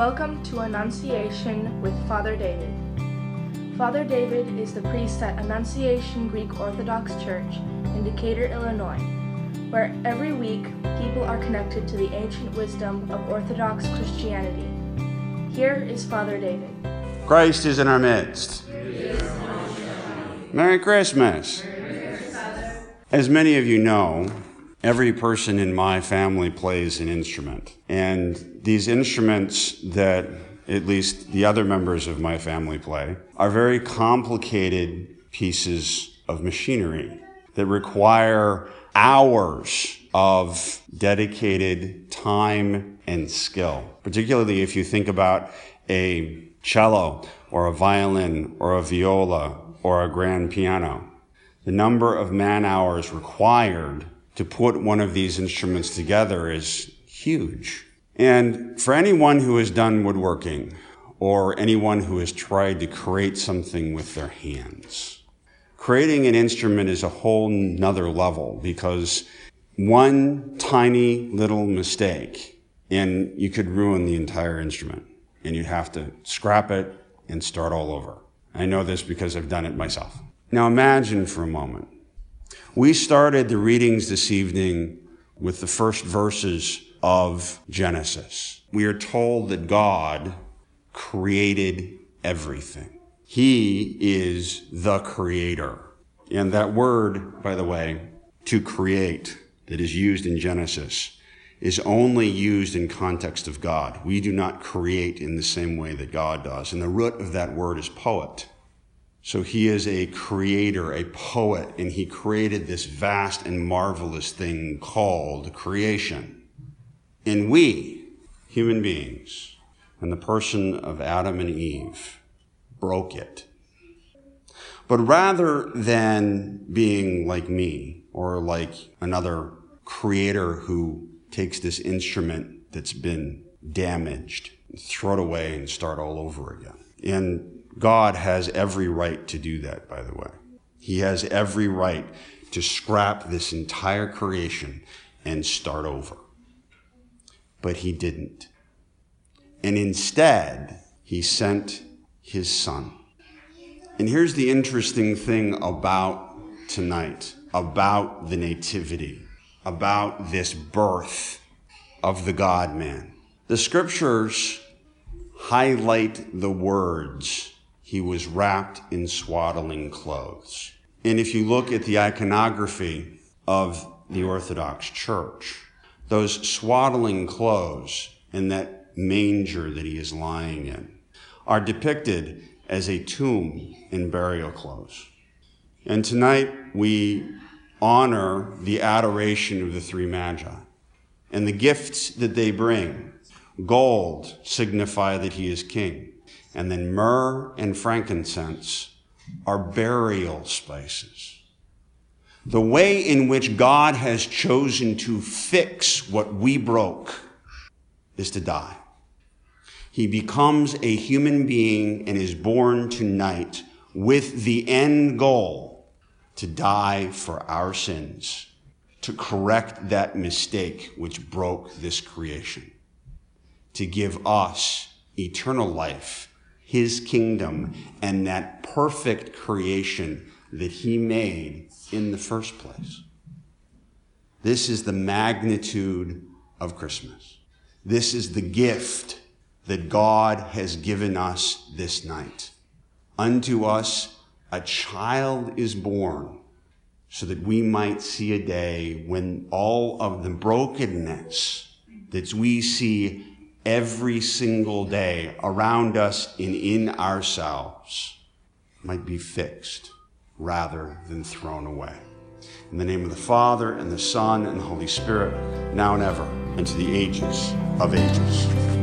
Welcome to Annunciation with Father David. Father David is the priest at Annunciation Greek Orthodox Church in Decatur, Illinois, where every week people are connected to the ancient wisdom of Orthodox Christianity. Here is Father David. Christ is in our midst. Merry Christmas. As many of you know, every person in my family plays an instrument. And these instruments that at least the other members of my family play are very complicated pieces of machinery that require hours of dedicated time and skill. Particularly if you think about a cello or a violin or a viola or a grand piano. The number of man hours required to put one of these instruments together is huge. And for anyone who has done woodworking or anyone who has tried to create something with their hands, creating an instrument is a whole nother level because one tiny little mistake and you could ruin the entire instrument and you'd have to scrap it and start all over. I know this because I've done it myself. Now imagine for a moment. We started the readings this evening with the first verses of Genesis. We are told that God created everything. He is the creator. And that word, by the way, to create, that is used in Genesis, is only used in context of God. We do not create in the same way that God does. And the root of that word is poet. So he is a creator, a poet, and he created this vast and marvelous thing called creation. And we, human beings, and the person of Adam and Eve, broke it. But rather than being like me or like another creator who takes this instrument that's been damaged, throw it away and start all over again. And God has every right to do that, by the way. He has every right to scrap this entire creation and start over. But he didn't. And instead, he sent his son. And here's the interesting thing about tonight, about the nativity, about this birth of the God man. The scriptures highlight the words he was wrapped in swaddling clothes. And if you look at the iconography of the Orthodox Church, those swaddling clothes and that manger that he is lying in are depicted as a tomb in burial clothes. And tonight we honor the adoration of the three magi and the gifts that they bring. Gold signify that he is king. And then myrrh and frankincense are burial spices. The way in which God has chosen to fix what we broke is to die. He becomes a human being and is born tonight with the end goal to die for our sins, to correct that mistake which broke this creation, to give us eternal life his kingdom and that perfect creation that he made in the first place. This is the magnitude of Christmas. This is the gift that God has given us this night. Unto us a child is born so that we might see a day when all of the brokenness that we see every single day around us and in ourselves might be fixed rather than thrown away. In the name of the Father, and the Son, and the Holy Spirit, now and ever, and to the ages of ages.